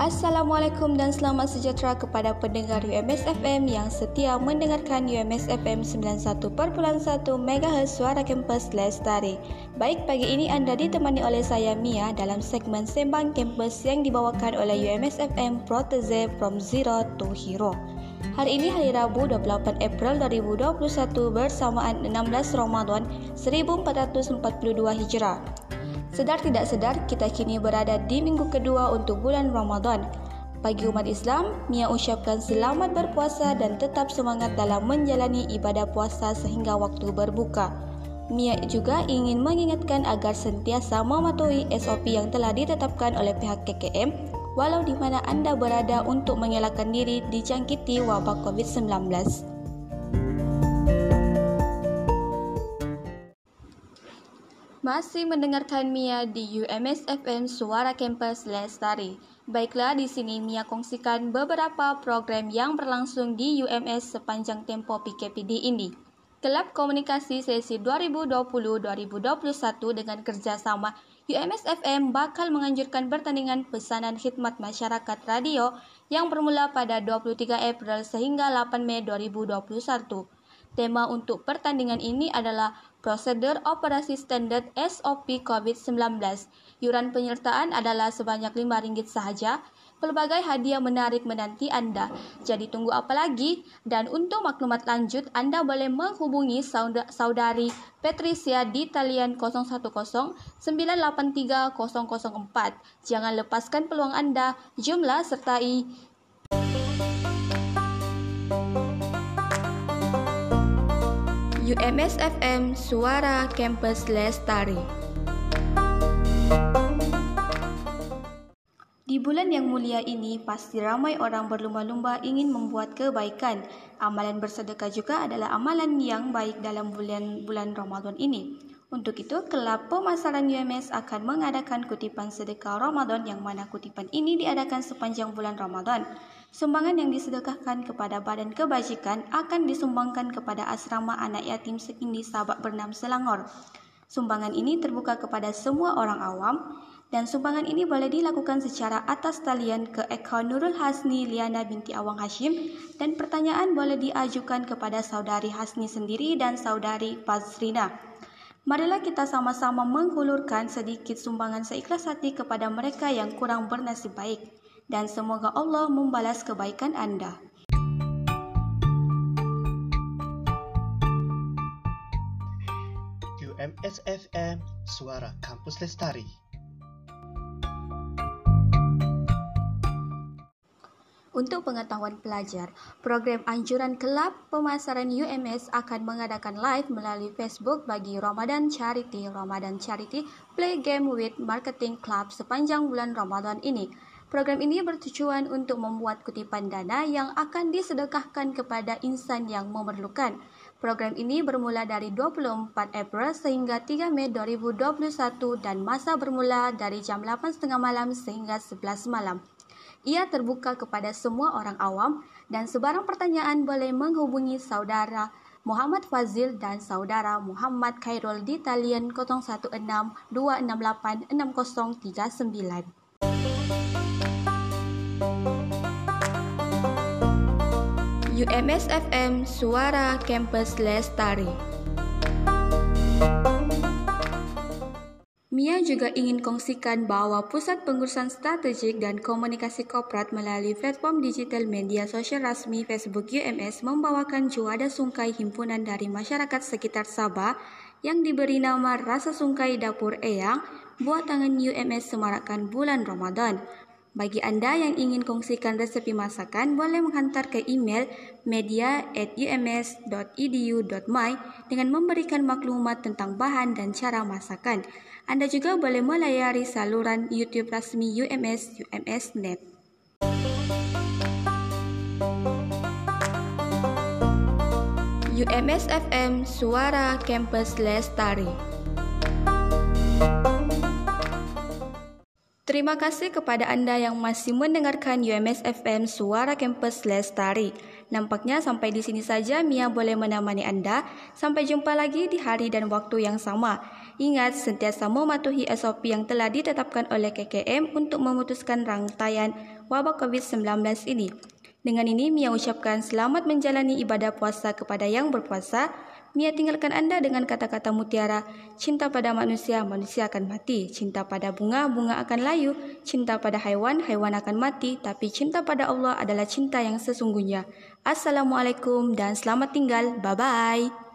Assalamualaikum dan selamat sejahtera kepada pendengar UMS FM yang setia mendengarkan UMS FM 91.1 MHz Suara Kampus Lestari. Baik, pagi ini anda ditemani oleh saya Mia dalam segmen Sembang Kampus yang dibawakan oleh UMS FM Proteze From Zero to Hero. Hari ini hari Rabu 28 April 2021 bersamaan 16 Ramadan 1442 Hijrah. Sedar tidak sedar, kita kini berada di minggu kedua untuk bulan Ramadan. Bagi umat Islam, Mia ucapkan selamat berpuasa dan tetap semangat dalam menjalani ibadah puasa sehingga waktu berbuka. Mia juga ingin mengingatkan agar sentiasa mematuhi SOP yang telah ditetapkan oleh pihak KKM walau di mana anda berada untuk mengelakkan diri dijangkiti wabak COVID-19. Masih mendengarkan Mia di UMS FM Suara Kampus Lestari. Baiklah, di sini Mia kongsikan beberapa program yang berlangsung di UMS sepanjang tempo PKPD ini. Kelab Komunikasi sesi 2020-2021 dengan kerjasama UMS FM bakal menganjurkan pertandingan pesanan khidmat masyarakat radio yang bermula pada 23 April sehingga 8 Mei 2021. Tema untuk pertandingan ini adalah Prosedur Operasi Standard SOP COVID-19. Yuran penyertaan adalah sebanyak RM5 sahaja. Pelbagai hadiah menarik menanti anda. Jadi tunggu apa lagi? Dan untuk maklumat lanjut, anda boleh menghubungi saudari Patricia di talian 010 983 004. Jangan lepaskan peluang anda. Jumlah sertai UMS FM Suara Kampus Lestari. Di bulan yang mulia ini, pasti ramai orang berlumba-lumba ingin membuat kebaikan. Amalan bersedekah juga adalah amalan yang baik dalam bulan-bulan Ramadan ini. Untuk itu, Kelab Pemasaran UMS akan mengadakan kutipan sedekah Ramadan yang mana kutipan ini diadakan sepanjang bulan Ramadan. Sumbangan yang disedekahkan kepada Badan Kebajikan akan disumbangkan kepada asrama anak yatim sekindi Sabak Bernam Selangor. Sumbangan ini terbuka kepada semua orang awam dan sumbangan ini boleh dilakukan secara atas talian ke akaun Nurul Hasni Liana binti Awang Hashim dan pertanyaan boleh diajukan kepada saudari Hasni sendiri dan saudari Fazrina. Marilah kita sama-sama menghulurkan sedikit sumbangan seikhlas hati kepada mereka yang kurang bernasib baik dan semoga Allah membalas kebaikan anda. UMSFM Suara Kampus Lestari Untuk pengetahuan pelajar, program anjuran kelab pemasaran UMS akan mengadakan live melalui Facebook bagi Ramadan Charity Ramadan Charity Play Game with Marketing Club sepanjang bulan Ramadan ini. Program ini bertujuan untuk membuat kutipan dana yang akan disedekahkan kepada insan yang memerlukan. Program ini bermula dari 24 April sehingga 3 Mei 2021 dan masa bermula dari jam 8.30 malam sehingga 11 malam. Ia terbuka kepada semua orang awam dan sebarang pertanyaan boleh menghubungi saudara Muhammad Fazil dan saudara Muhammad Khairul di talian 016 268 6039. UMS FM Suara Kampus Lestari. Mia juga ingin kongsikan bahawa Pusat Pengurusan Strategik dan Komunikasi Korporat melalui platform digital media sosial rasmi Facebook UMS membawakan juada sungkai himpunan dari masyarakat sekitar Sabah yang diberi nama Rasa Sungkai Dapur Eyang buat tangan UMS semarakan bulan Ramadan. Bagi anda yang ingin kongsikan resepi masakan, boleh menghantar ke email media@ums.edu.my dengan memberikan maklumat tentang bahan dan cara masakan. Anda juga boleh melayari saluran YouTube rasmi UMS UMS.net. UMS FM Suara Kampus Lestari. Terima kasih kepada anda yang masih mendengarkan UMS FM Suara Kampus Lestari. Nampaknya sampai di sini saja Mia boleh menemani anda. Sampai jumpa lagi di hari dan waktu yang sama. Ingat sentiasa mematuhi SOP yang telah ditetapkan oleh KKM untuk memutuskan rangkaian wabak COVID-19 ini. Dengan ini, Mia ucapkan selamat menjalani ibadah puasa kepada yang berpuasa. Mia tinggalkan anda dengan kata-kata mutiara, cinta pada manusia, manusia akan mati. Cinta pada bunga, bunga akan layu. Cinta pada haiwan, haiwan akan mati. Tapi cinta pada Allah adalah cinta yang sesungguhnya. Assalamualaikum dan selamat tinggal. Bye-bye.